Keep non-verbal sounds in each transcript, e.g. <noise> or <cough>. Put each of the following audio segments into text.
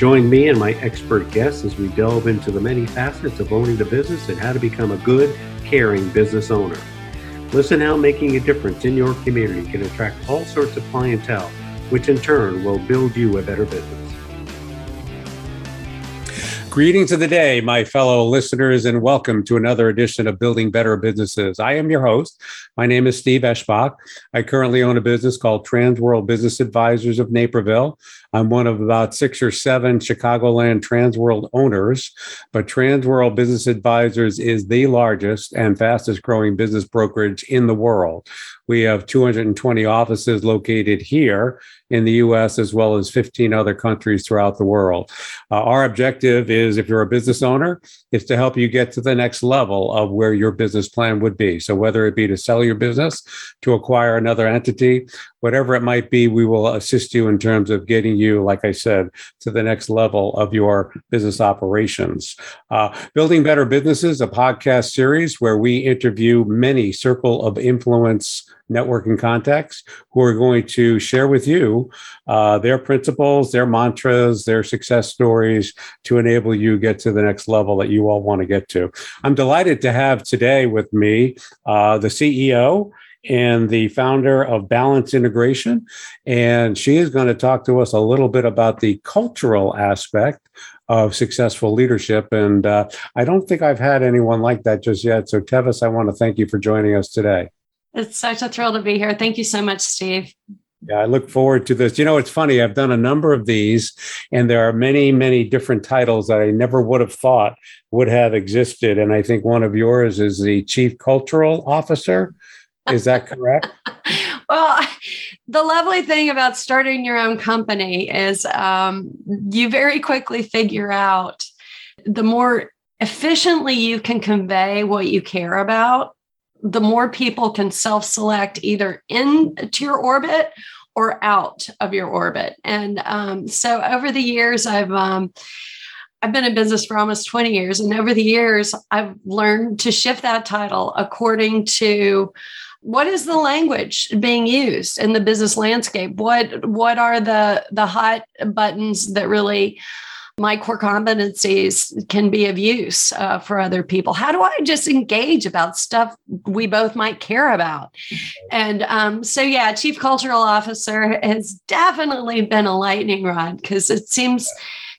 Join me and my expert guests as we delve into the many facets of owning the business and how to become a good, caring business owner. Listen how making a difference in your community can attract all sorts of clientele, which in turn will build you a better business. Greetings of the day, my fellow listeners, and welcome to another edition of Building Better Businesses. I am your host. My name is Steve Eschbach. I currently own a business called Transworld Business Advisors of Naperville. I'm one of about six or seven Chicagoland Transworld owners, but Transworld Business Advisors is the largest and fastest growing business brokerage in the world. We have 220 offices located here in the US, as well as 15 other countries throughout the world. Uh, our objective is if you're a business owner, is to help you get to the next level of where your business plan would be. So, whether it be to sell your business, to acquire another entity, whatever it might be, we will assist you in terms of getting you, like I said, to the next level of your business operations. Uh, Building Better Businesses, a podcast series where we interview many circle of influence networking contacts who are going to share with you uh, their principles, their mantras, their success stories to enable you get to the next level that you all want to get to. I'm delighted to have today with me uh, the CEO and the founder of Balance Integration. And she is going to talk to us a little bit about the cultural aspect of successful leadership. And uh, I don't think I've had anyone like that just yet. So, Tevis, I want to thank you for joining us today. It's such a thrill to be here. Thank you so much, Steve. Yeah, I look forward to this. You know, it's funny. I've done a number of these, and there are many, many different titles that I never would have thought would have existed. And I think one of yours is the Chief Cultural Officer. Is that correct? <laughs> well, the lovely thing about starting your own company is um, you very quickly figure out the more efficiently you can convey what you care about, the more people can self select either into your orbit or out of your orbit. And um, so over the years, I've um, I've been in business for almost 20 years, and over the years, I've learned to shift that title according to what is the language being used in the business landscape? What what are the the hot buttons that really my core competencies can be of use uh, for other people? How do i just engage about stuff we both might care about? And um, so yeah chief cultural officer has definitely been a lightning rod because it seems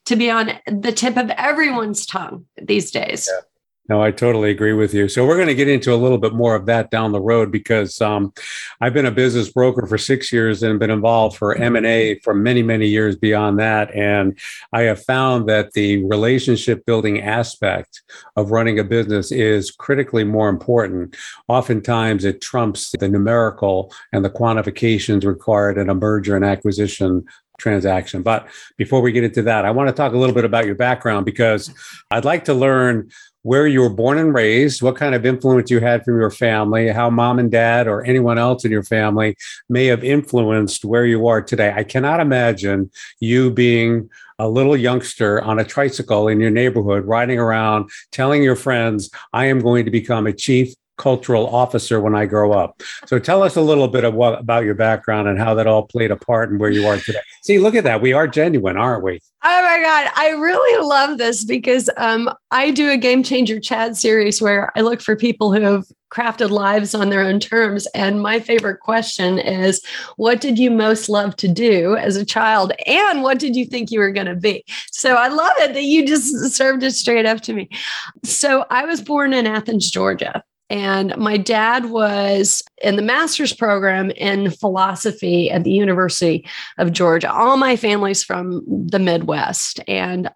to be on the tip of everyone's tongue these days. Yeah. No, I totally agree with you. So we're going to get into a little bit more of that down the road because um, I've been a business broker for six years and been involved for M and A for many, many years beyond that. And I have found that the relationship building aspect of running a business is critically more important. Oftentimes, it trumps the numerical and the quantifications required in a merger and acquisition transaction. But before we get into that, I want to talk a little bit about your background because I'd like to learn where you were born and raised, what kind of influence you had from your family, how mom and dad or anyone else in your family may have influenced where you are today. I cannot imagine you being a little youngster on a tricycle in your neighborhood, riding around, telling your friends, I am going to become a chief cultural officer when I grow up. So tell us a little bit of what about your background and how that all played a part in where you are today. <laughs> See, look at that. We are genuine, aren't we? Oh my God. I really love this because um, I do a game changer chat series where I look for people who have crafted lives on their own terms. And my favorite question is what did you most love to do as a child? And what did you think you were going to be? So I love it that you just served it straight up to me. So I was born in Athens, Georgia. And my dad was in the master's program in philosophy at the University of Georgia. All my family's from the Midwest. And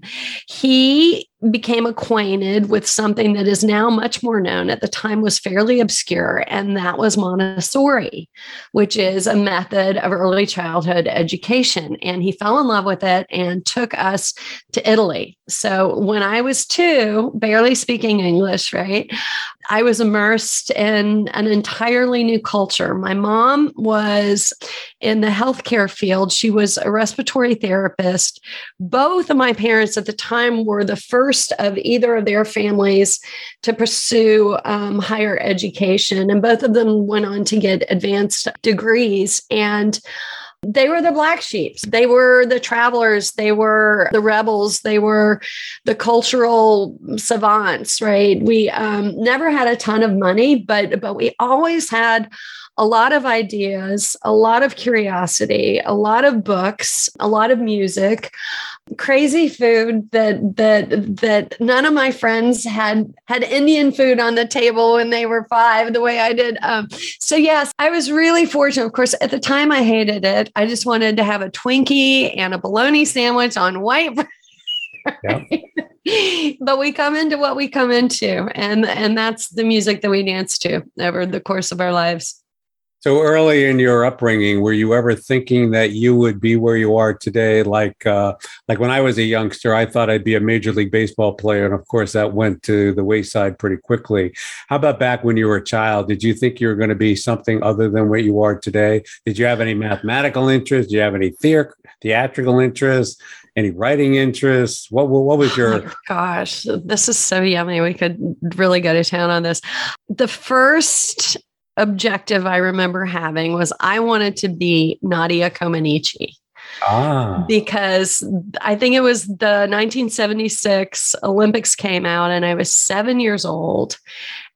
he became acquainted with something that is now much more known. At the time was fairly obscure and that was montessori which is a method of early childhood education. And he fell in love with it and took us to italy. So when i was two barely speaking english right i was immersed in an entirely new culture. My mom was in the healthcare field. She was a respiratory therapist. Both of my parents at the time were the first first of either of their families to pursue um, higher education. And both of them went on to get advanced degrees. And they were the black sheep. They were the travelers. They were the rebels. They were the cultural savants, right? We um, never had a ton of money, but but we always had a lot of ideas, a lot of curiosity, a lot of books, a lot of music, crazy food that that that none of my friends had had Indian food on the table when they were five the way I did. Um, so yes, I was really fortunate. Of course, at the time I hated it. I just wanted to have a Twinkie and a bologna sandwich on white bread. <laughs> but we come into what we come into and and that's the music that we dance to over the course of our lives so early in your upbringing, were you ever thinking that you would be where you are today? Like, uh, like when I was a youngster, I thought I'd be a major league baseball player, and of course, that went to the wayside pretty quickly. How about back when you were a child? Did you think you were going to be something other than what you are today? Did you have any mathematical interest? Do you have any theor- theatrical interest? Any writing interests? What, what, what was your? Oh gosh, this is so yummy. We could really go to town on this. The first objective I remember having was I wanted to be Nadia Comaneci. Ah. Because I think it was the 1976 Olympics came out, and I was seven years old.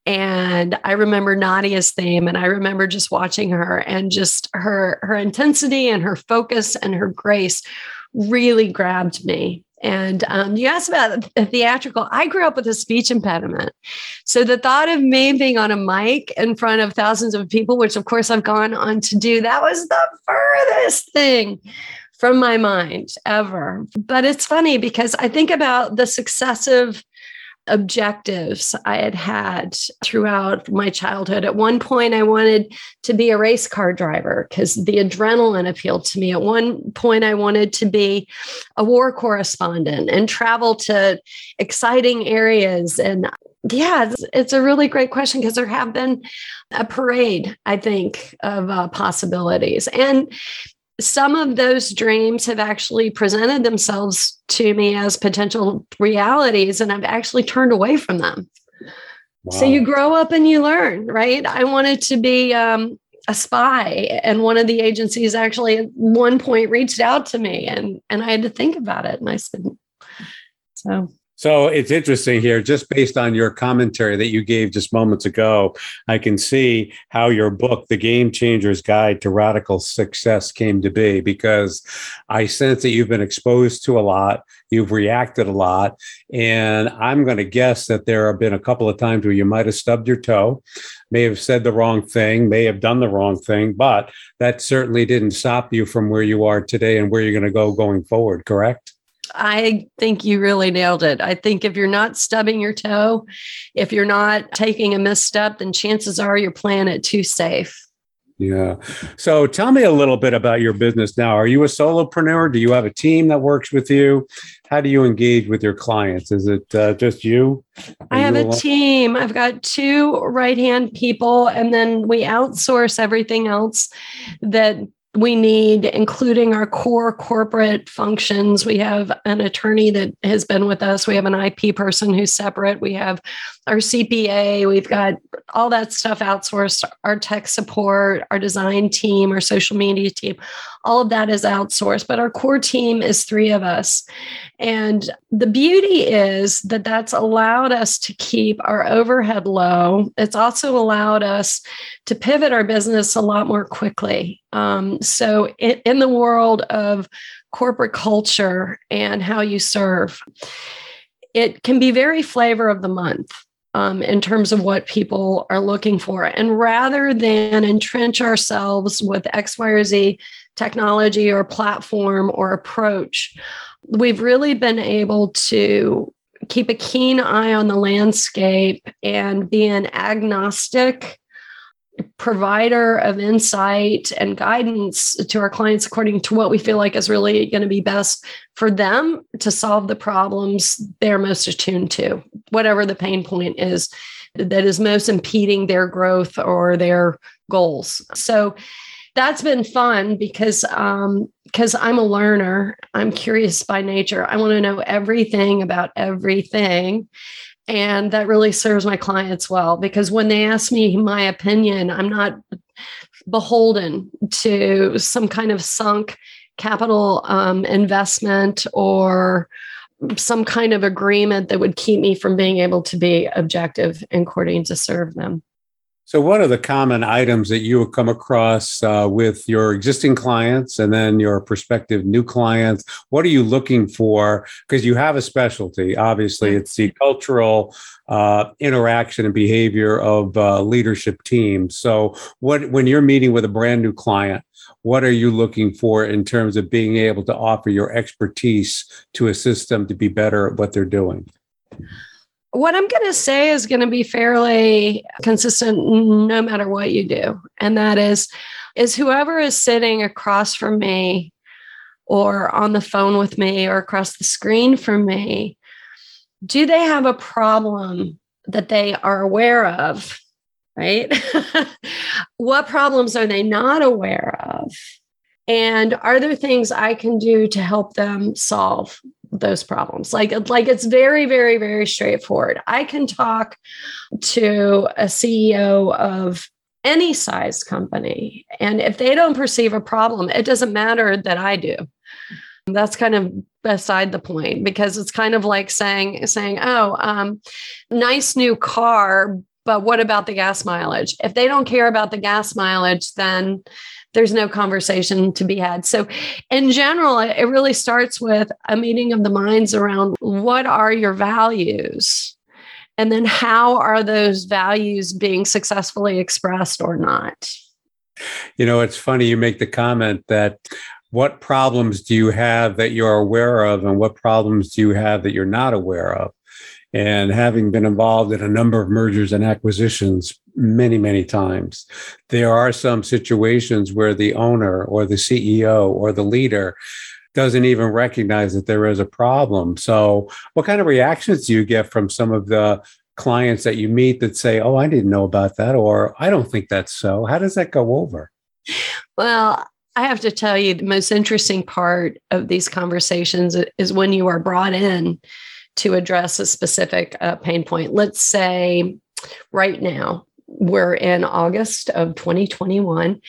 And I remember Nadia's theme, and I remember just watching her and just her her intensity and her focus and her grace really grabbed me. And um, you asked about the theatrical. I grew up with a speech impediment. So the thought of me being on a mic in front of thousands of people, which of course I've gone on to do, that was the furthest thing from my mind ever. But it's funny because I think about the successive objectives I had had throughout my childhood. At one point, I wanted to be a race car driver because the adrenaline appealed to me. At one point, I wanted to be a war correspondent and travel to exciting areas. And yeah, it's, a really great question because there have been a parade, I think, of uh, possibilities. And some of those dreams have actually presented themselves to me as potential realities, and I've actually turned away from them. Wow. So you grow up and you learn, right? I wanted to be um, a spy, and one of the agencies actually at one point reached out to me, and and I had to think about it, and I said, so so it's interesting here, just based on your commentary that you gave just moments ago, I can see how your book, The Game Changer's Guide to Radical Success, came to be because I sense that you've been exposed to a lot, you've reacted a lot, and I'm going to guess that there have been a couple of times where you might have stubbed your toe, may have said the wrong thing, may have done the wrong thing, but that certainly didn't stop you from where you are today and where you're going to go going forward, correct? I think you really nailed it. I think if you're not stubbing your toe, if you're not taking a misstep, then chances are you're playing it too safe. Yeah. So tell me a little bit about your business now. Are you a solopreneur? Do you have a team that works with you? How do you engage with your clients? Is it uh, just you? Are I have you a team. I've got two right hand people, and then we outsource everything else that we need, including our core corporate functions. We have an attorney that has been with us. We have an IP person who's separate. We have our CPA. We've got all that stuff outsourced, our tech support, our design team, our social media team. All of that is outsourced, but our core team is three of us. And the beauty is that that's allowed us to keep our overhead low. It's also allowed us to pivot our business a lot more quickly. Um, so, in, in the world of corporate culture and how you serve, it can be very flavor of the month. Um, in terms of what people are looking for. And rather than entrench ourselves with X, Y, or Z technology or platform or approach, we've really been able to keep a keen eye on the landscape and be an agnostic provider of insight and guidance to our clients according to what we feel like is really going to be best for them to solve the problems they're most attuned to, whatever the pain point is that is most impeding their growth or their goals. So that's been fun because um because I'm a learner. I'm curious by nature. I want to know everything about everything. And that really serves my clients well because when they ask me my opinion, I'm not beholden to some kind of sunk capital um, investment or some kind of agreement that would keep me from being able to be objective and courting to serve them. So, what are the common items that you have come across uh, with your existing clients and then your prospective new clients? What are you looking for? Because you have a specialty. Obviously, it's the cultural uh, interaction and behavior of uh, leadership teams. So, what when you're meeting with a brand new client, what are you looking for in terms of being able to offer your expertise to assist them to be better at what they're doing? What I'm going to say is going to be fairly consistent no matter what you do. And that is is whoever is sitting across from me or on the phone with me or across the screen from me, do they have a problem that they are aware of? Right? <laughs> what problems are they not aware of? And are there things I can do to help them solve those problems. Like like it's very very very straightforward. I can talk to a ceo of any size company and if they don't perceive a problem it doesn't matter that i do. That's kind of beside the point because it's kind of like saying saying oh um, nice new car but what about the gas mileage? If they don't care about the gas mileage then there's no conversation to be had. So, in general, it really starts with a meeting of the minds around what are your values? And then how are those values being successfully expressed or not? You know, it's funny you make the comment that what problems do you have that you're aware of and what problems do you have that you're not aware of? And having been involved in a number of mergers and acquisitions many, many times, there are some situations where the owner or the CEO or the leader doesn't even recognize that there is a problem. So, what kind of reactions do you get from some of the clients that you meet that say, Oh, I didn't know about that, or I don't think that's so? How does that go over? Well, I have to tell you, the most interesting part of these conversations is when you are brought in to address a specific uh, pain point. Let's say right now, we're in August of 2021,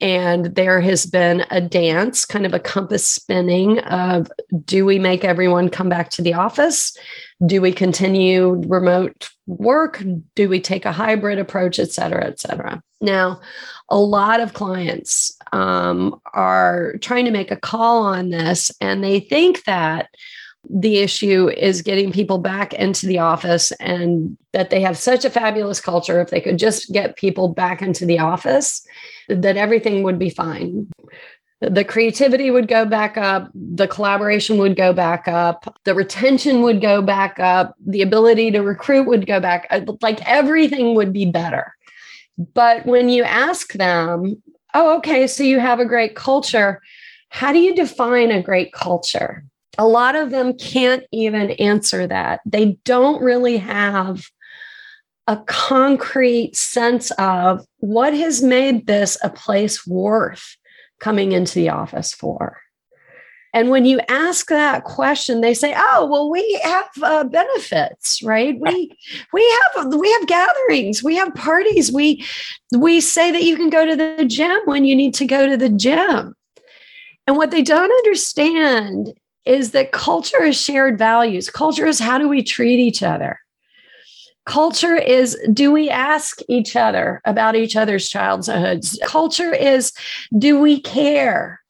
and there has been a dance, kind of a compass spinning of do we make everyone come back to the office? Do we continue remote work? Do we take a hybrid approach, et cetera, et cetera? Now, a lot of clients um, are trying to make a call on this, and they think that the issue is getting people back into the office and that they have such a fabulous culture. If they could just get people back into the office, that everything would be fine. The creativity would go back up, the collaboration would go back up, the retention would go back up, the ability to recruit would go back, uh, like everything would be better. But when you ask them, oh, okay, so you have a great culture, how do you define a great culture? A lot of them can't even answer that. They don't really have a concrete sense of what has made this a place worth coming into the office for? And when you ask that question, they say, "Oh, well, we have uh, benefits, right? We we have we have gatherings, we have parties. We we say that you can go to the gym when you need to go to the gym." And what they don't understand is that culture is shared values. Culture is how do we treat each other? Culture is do we ask each other about each other's childhoods? Culture is do we care?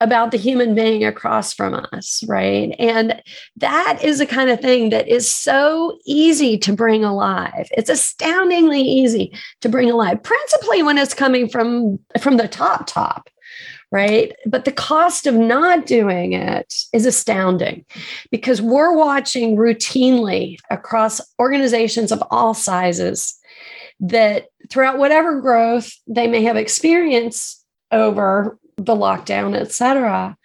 about the human being across from us, right? And that is the kind of thing that is so easy to bring alive. It's astoundingly easy to bring alive, principally when it's coming from from the top top, right? But the cost of not doing it is astounding because we're watching routinely across organizations of all sizes that throughout whatever growth they may have experienced over the lockdown, et cetera,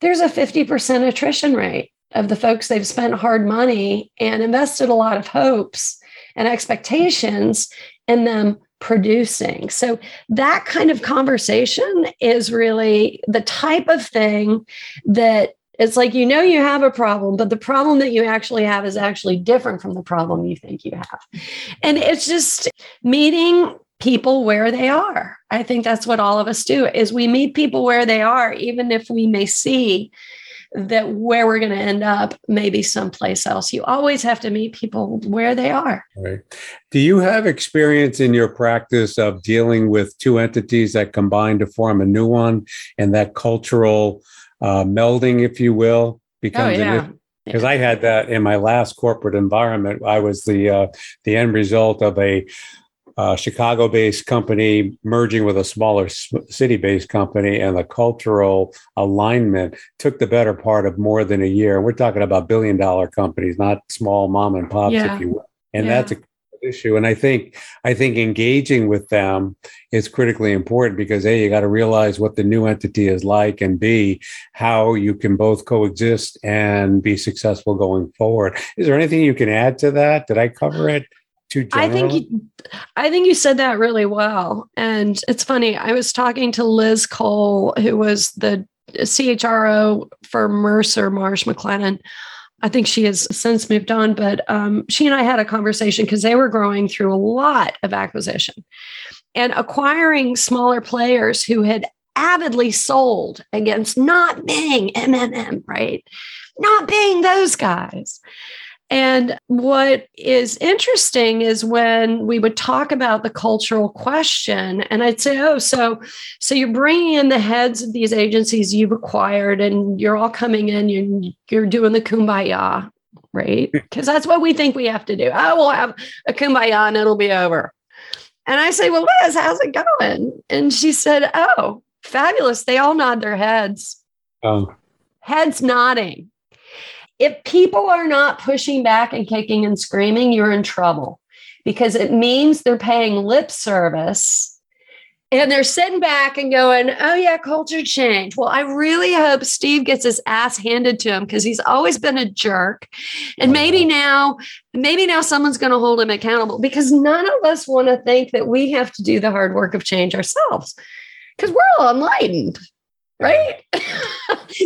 there's a 50% attrition rate of the folks they've spent hard money and invested a lot of hopes and expectations in them producing. So that kind of conversation is really the type of thing that it's like you know you have a problem, but the problem that you actually have is actually different from the problem you think you have. And it's just meeting people where they are. I think that's what all of us do is we meet people where they are even if we may see that where we're going to end up maybe someplace else. You always have to meet people where they are. Right. Do you have experience in your practice of dealing with two entities that combine to form a new one and that cultural uh, melding, if you will, becomes oh, yeah. an because I had that in my last corporate environment. I was the uh, the end result of a uh, Chicago based company merging with a smaller city based company, and the cultural alignment took the better part of more than a year. We're talking about billion dollar companies, not small mom and pops, yeah. if you will. And yeah. that's a issue and i think i think engaging with them is critically important because a you got to realize what the new entity is like and b how you can both coexist and be successful going forward is there anything you can add to that did i cover it too general? I think you, I think you said that really well. And it's funny. I was talking to Liz Cole, who was the CHRO for Mercer Marsh McLennan. I think she has since moved on, but um, she and I had a conversation because they were growing through a lot of acquisition and acquiring smaller players who had avidly sold against not being MMM, right? Not being those guys. And what is interesting is when we would talk about the cultural question, and I'd say, "Oh, so so you're bringing in the heads of these agencies you've acquired, and you're all coming in, you're, you're doing the kumbaya, right? Because that's what we think we have to do. Oh, we'll have a kumbaya and it'll be over." And I say, "Well, Liz, how's it going?" And she said, "Oh, fabulous! They all nod their heads. Oh. Heads nodding." If people are not pushing back and kicking and screaming, you're in trouble because it means they're paying lip service and they're sitting back and going, Oh, yeah, culture change. Well, I really hope Steve gets his ass handed to him because he's always been a jerk. And maybe now, maybe now someone's going to hold him accountable because none of us want to think that we have to do the hard work of change ourselves because we're all enlightened right? <laughs>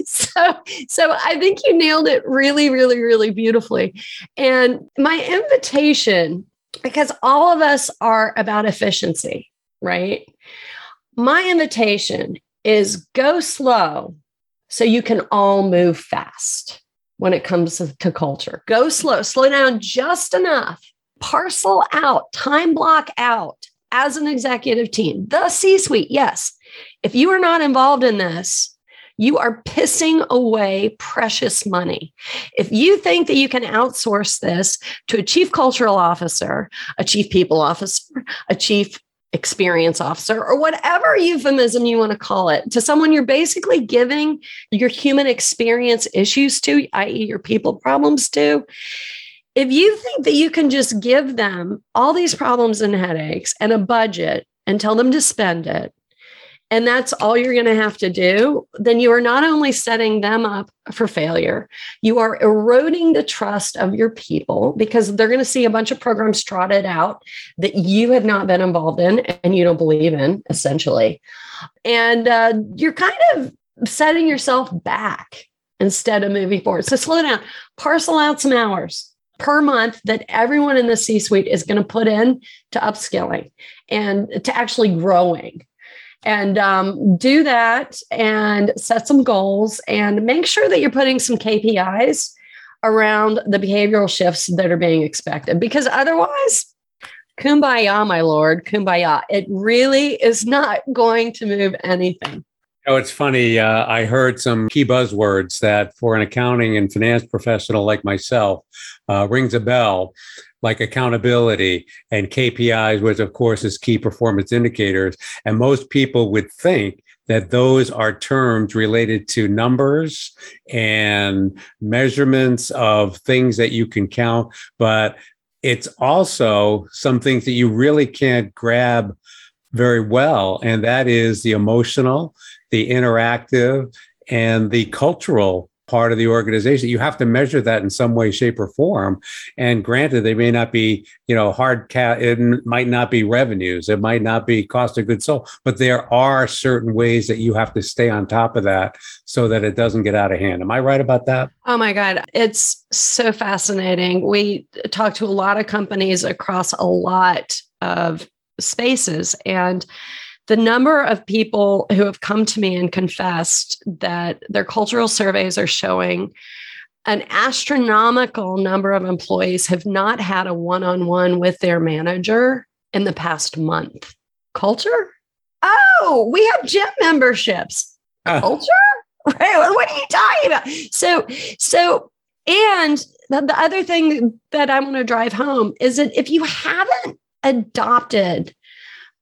So so i think you nailed it really really really beautifully. And my invitation because all of us are about efficiency right? My invitation is go slow so you can all move fast when it comes to culture. Go slow slow down just enough parcel out time block out as an executive team. The c suite yes if you are not involved in this, you are pissing away precious money. If you think that you can outsource this to a chief cultural officer, a chief people officer, a chief experience officer, or whatever euphemism you want to call it, to someone you're basically giving your human experience issues to, i.e., your people problems to. If you think that you can just give them all these problems and headaches and a budget and tell them to spend it, and that's all you're going to have to do, then you are not only setting them up for failure, you are eroding the trust of your people because they're going to see a bunch of programs trotted out that you have not been involved in and you don't believe in, essentially. And uh, you're kind of setting yourself back instead of moving forward. So slow down, parcel out some hours per month that everyone in the C suite is going to put in to upskilling and to actually growing and um, do that and set some goals and make sure that you're putting some KPIs around the behavioral shifts that are being expected because otherwise kumbaya my lord kumbaya it really is not going to move anything Oh, it's funny. Uh, I heard some key buzzwords that for an accounting and finance professional like myself uh, rings a bell like accountability and KPIs, which of course is key performance indicators. And most people would think that those are terms related to numbers and measurements of things that you can count, but it's also some things that you really can't grab very well. And that is the emotional, the interactive, and the cultural part of the organization. You have to measure that in some way, shape, or form. And granted, they may not be, you know, hard cat. It might not be revenues. It might not be cost of goods sold. But there are certain ways that you have to stay on top of that so that it doesn't get out of hand. Am I right about that? Oh my God, it's so fascinating. We talk to a lot of companies across a lot of spaces and the number of people who have come to me and confessed that their cultural surveys are showing an astronomical number of employees have not had a one-on-one with their manager in the past month. Culture? Oh, we have gym memberships. Uh. Culture? Right. What are you talking about? So, so, and the, the other thing that I want to drive home is that if you haven't adopted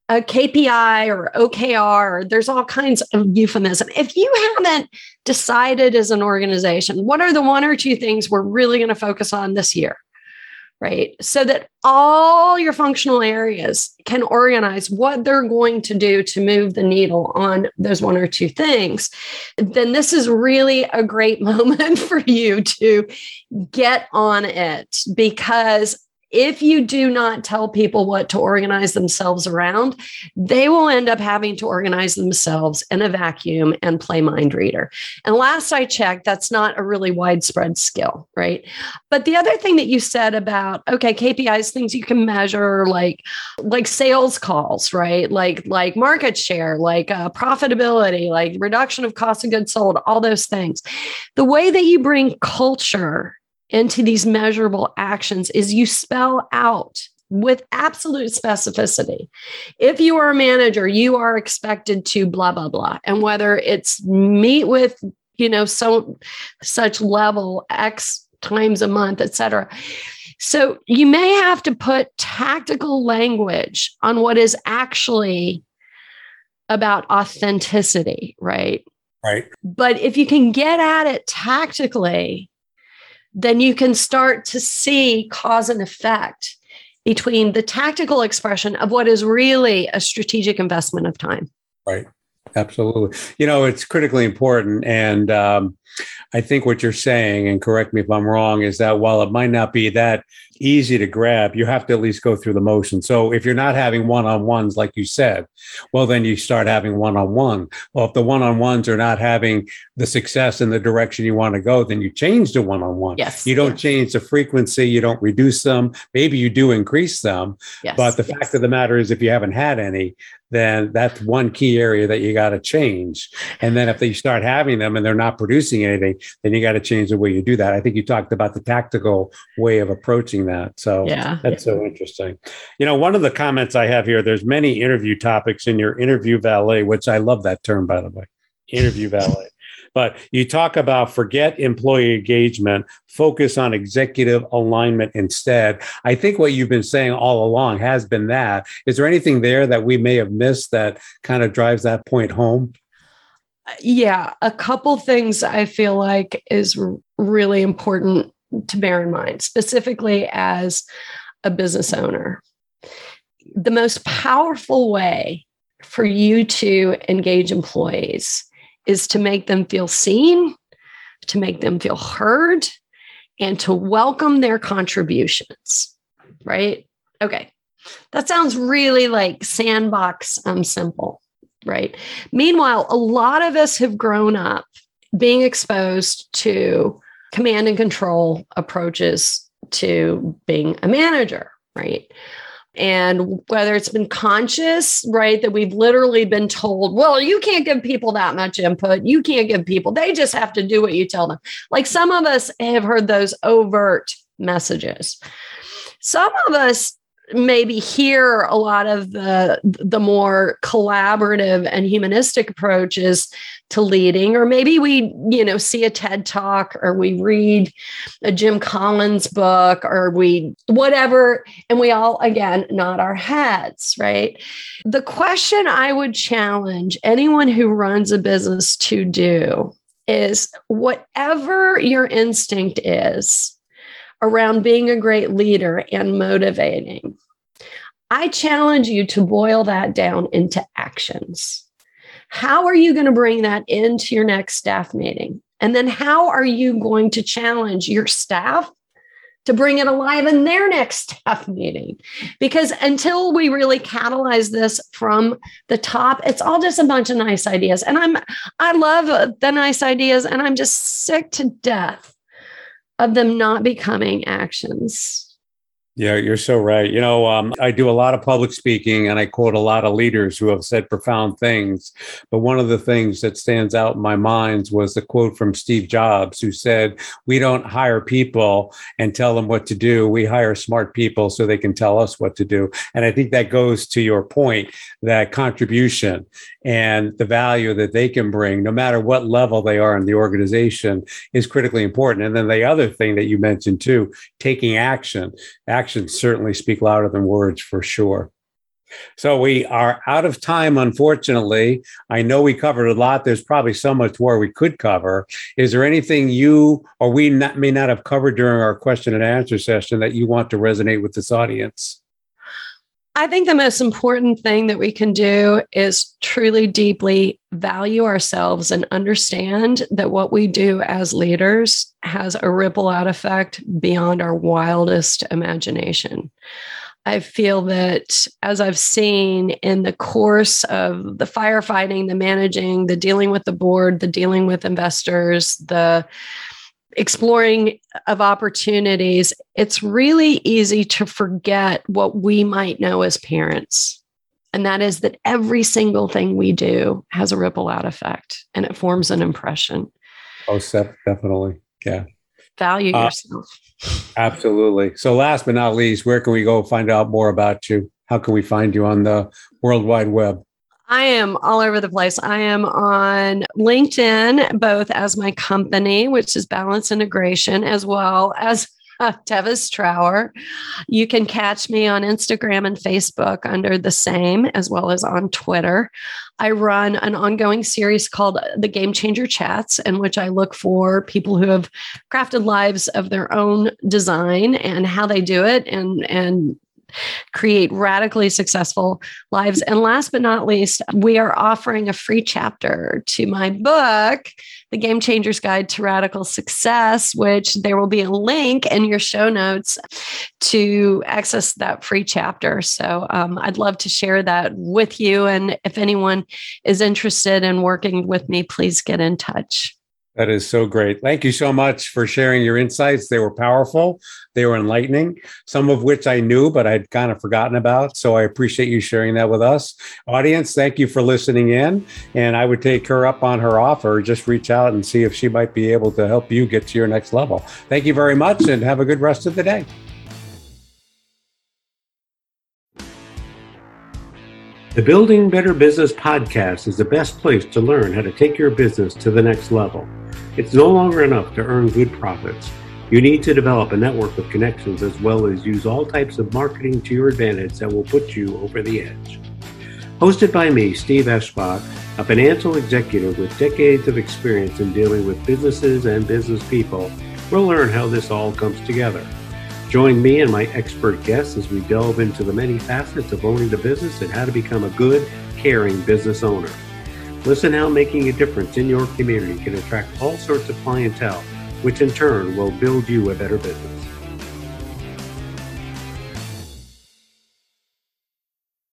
a KPI or OKR, there's all kinds of euphemism. If you haven't decided as an organization, what are the one or two things we're really going to focus on this year? Right. So that all your functional areas can organize what they're going to do to move the needle on those one or two things, then this is really a great <laughs> moment for you to get on it because if you do not tell people what to organize themselves around, they will end up having to organize themselves in a vacuum and play mind reader. And last I checked, that's not a really widespread skill, right? But the other thing that you said about okay, KPIs, things you can measure, like like sales calls, right? Like like market share, like uh, profitability, like reduction of cost of goods sold, all those things. The way that you bring culture into these measurable actions is you spell out with absolute specificity. If you are a manager, you are expected to blah blah blah, and whether it's meet with you know so such level X times a month, et cetera. So you may have to put tactical language on what is actually about authenticity, right? Right. But if you can get at it tactically, then you can start to see cause and effect between the tactical expression of what is really a strategic investment of time. Right. Absolutely. You know, it's critically important. And um, I think what you're saying, and correct me if I'm wrong, is that while it might not be that easy to grab, you have to at least go through the motion. So if you're not having one on ones, like you said, well, then you start having one on one. Well, if the one on ones are not having the success in the direction you want to go, then you change to one on one. Yes. You don't yeah. change the frequency, you don't reduce them. Maybe you do increase them. Yes. But the yes. fact of the matter is, if you haven't had any, then that's one key area that you got to change. And then if they start having them and they're not producing anything, then you got to change the way you do that. I think you talked about the tactical way of approaching that. So yeah, that's so interesting. You know, one of the comments I have here, there's many interview topics in your interview valet, which I love that term, by the way, interview valet. But you talk about forget employee engagement, focus on executive alignment instead. I think what you've been saying all along has been that. Is there anything there that we may have missed that kind of drives that point home? Yeah, a couple things I feel like is really important to bear in mind, specifically as a business owner. The most powerful way for you to engage employees is to make them feel seen, to make them feel heard, and to welcome their contributions, right? Okay. That sounds really like sandbox um, simple, right? Meanwhile, a lot of us have grown up being exposed to command and control approaches to being a manager, right? And whether it's been conscious, right, that we've literally been told, well, you can't give people that much input. You can't give people, they just have to do what you tell them. Like some of us have heard those overt messages. Some of us maybe hear a lot of the the more collaborative and humanistic approaches to leading or maybe we you know see a ted talk or we read a jim collins book or we whatever and we all again nod our heads right? The question i would challenge anyone who runs a business to do is whatever your instinct is around being a great leader and motivating. I challenge you to boil that down into actions. How are you going to bring that into your next staff meeting? And then how are you going to challenge your staff to bring it alive in their next staff meeting? Because until we really catalyze this from the top, it's all just a bunch of nice ideas. And I'm I love the nice ideas and I'm just sick to death of them not becoming actions. Yeah, you're so right. You know, um, I do a lot of public speaking and I quote a lot of leaders who have said profound things. But one of the things that stands out in my mind was the quote from Steve Jobs, who said, We don't hire people and tell them what to do. We hire smart people so they can tell us what to do. And I think that goes to your point that contribution and the value that they can bring, no matter what level they are in the organization, is critically important. And then the other thing that you mentioned too, taking action. Actions certainly speak louder than words for sure. So we are out of time, unfortunately. I know we covered a lot. There's probably so much more we could cover. Is there anything you or we not, may not have covered during our question and answer session that you want to resonate with this audience? I think the most important thing that we can do is truly deeply value ourselves and understand that what we do as leaders has a ripple out effect beyond our wildest imagination. I feel that as I've seen in the course of the firefighting, the managing, the dealing with the board, the dealing with investors, the exploring of opportunities, it's really easy to forget what we might know as parents. And that is that every single thing we do has a ripple out effect and it forms an impression. Oh, definitely. Yeah. Value uh, yourself. Absolutely. So, last but not least, where can we go find out more about you? How can we find you on the World Wide Web? I am all over the place. I am on LinkedIn, both as my company, which is Balance Integration, as well as uh, Tevis Trower. You can catch me on Instagram and Facebook under the same, as well as on Twitter. I run an ongoing series called the Game Changer Chats, in which I look for people who have crafted lives of their own design and how they do it and and create radically successful lives. And last but not least, we are offering a free chapter to my book, The Game Changers Guide to Radical Success, which there will be a link in your show notes to access that free chapter. So um, I'd love to share that with you. And if anyone is interested in working with me, please get in touch. That is so great. Thank you so much for sharing your insights. They were powerful, they were enlightening, some of which I knew, but I'd kind of forgotten about. So I appreciate you sharing that with us. Audience, thank you for listening in. And I would take her up on her offer. Just reach out and see if she might be able to help you get to your next level. Thank you very much and have a good rest of the day. The Building Better Business podcast is the best place to learn how to take your business to the next level. It's no longer enough to earn good profits. You need to develop a network of connections as well as use all types of marketing to your advantage that will put you over the edge. Hosted by me, Steve Eschbach, a financial executive with decades of experience in dealing with businesses and business people, we'll learn how this all comes together. Join me and my expert guests as we delve into the many facets of owning the business and how to become a good caring business owner. Listen how making a difference in your community can attract all sorts of clientele, which in turn will build you a better business.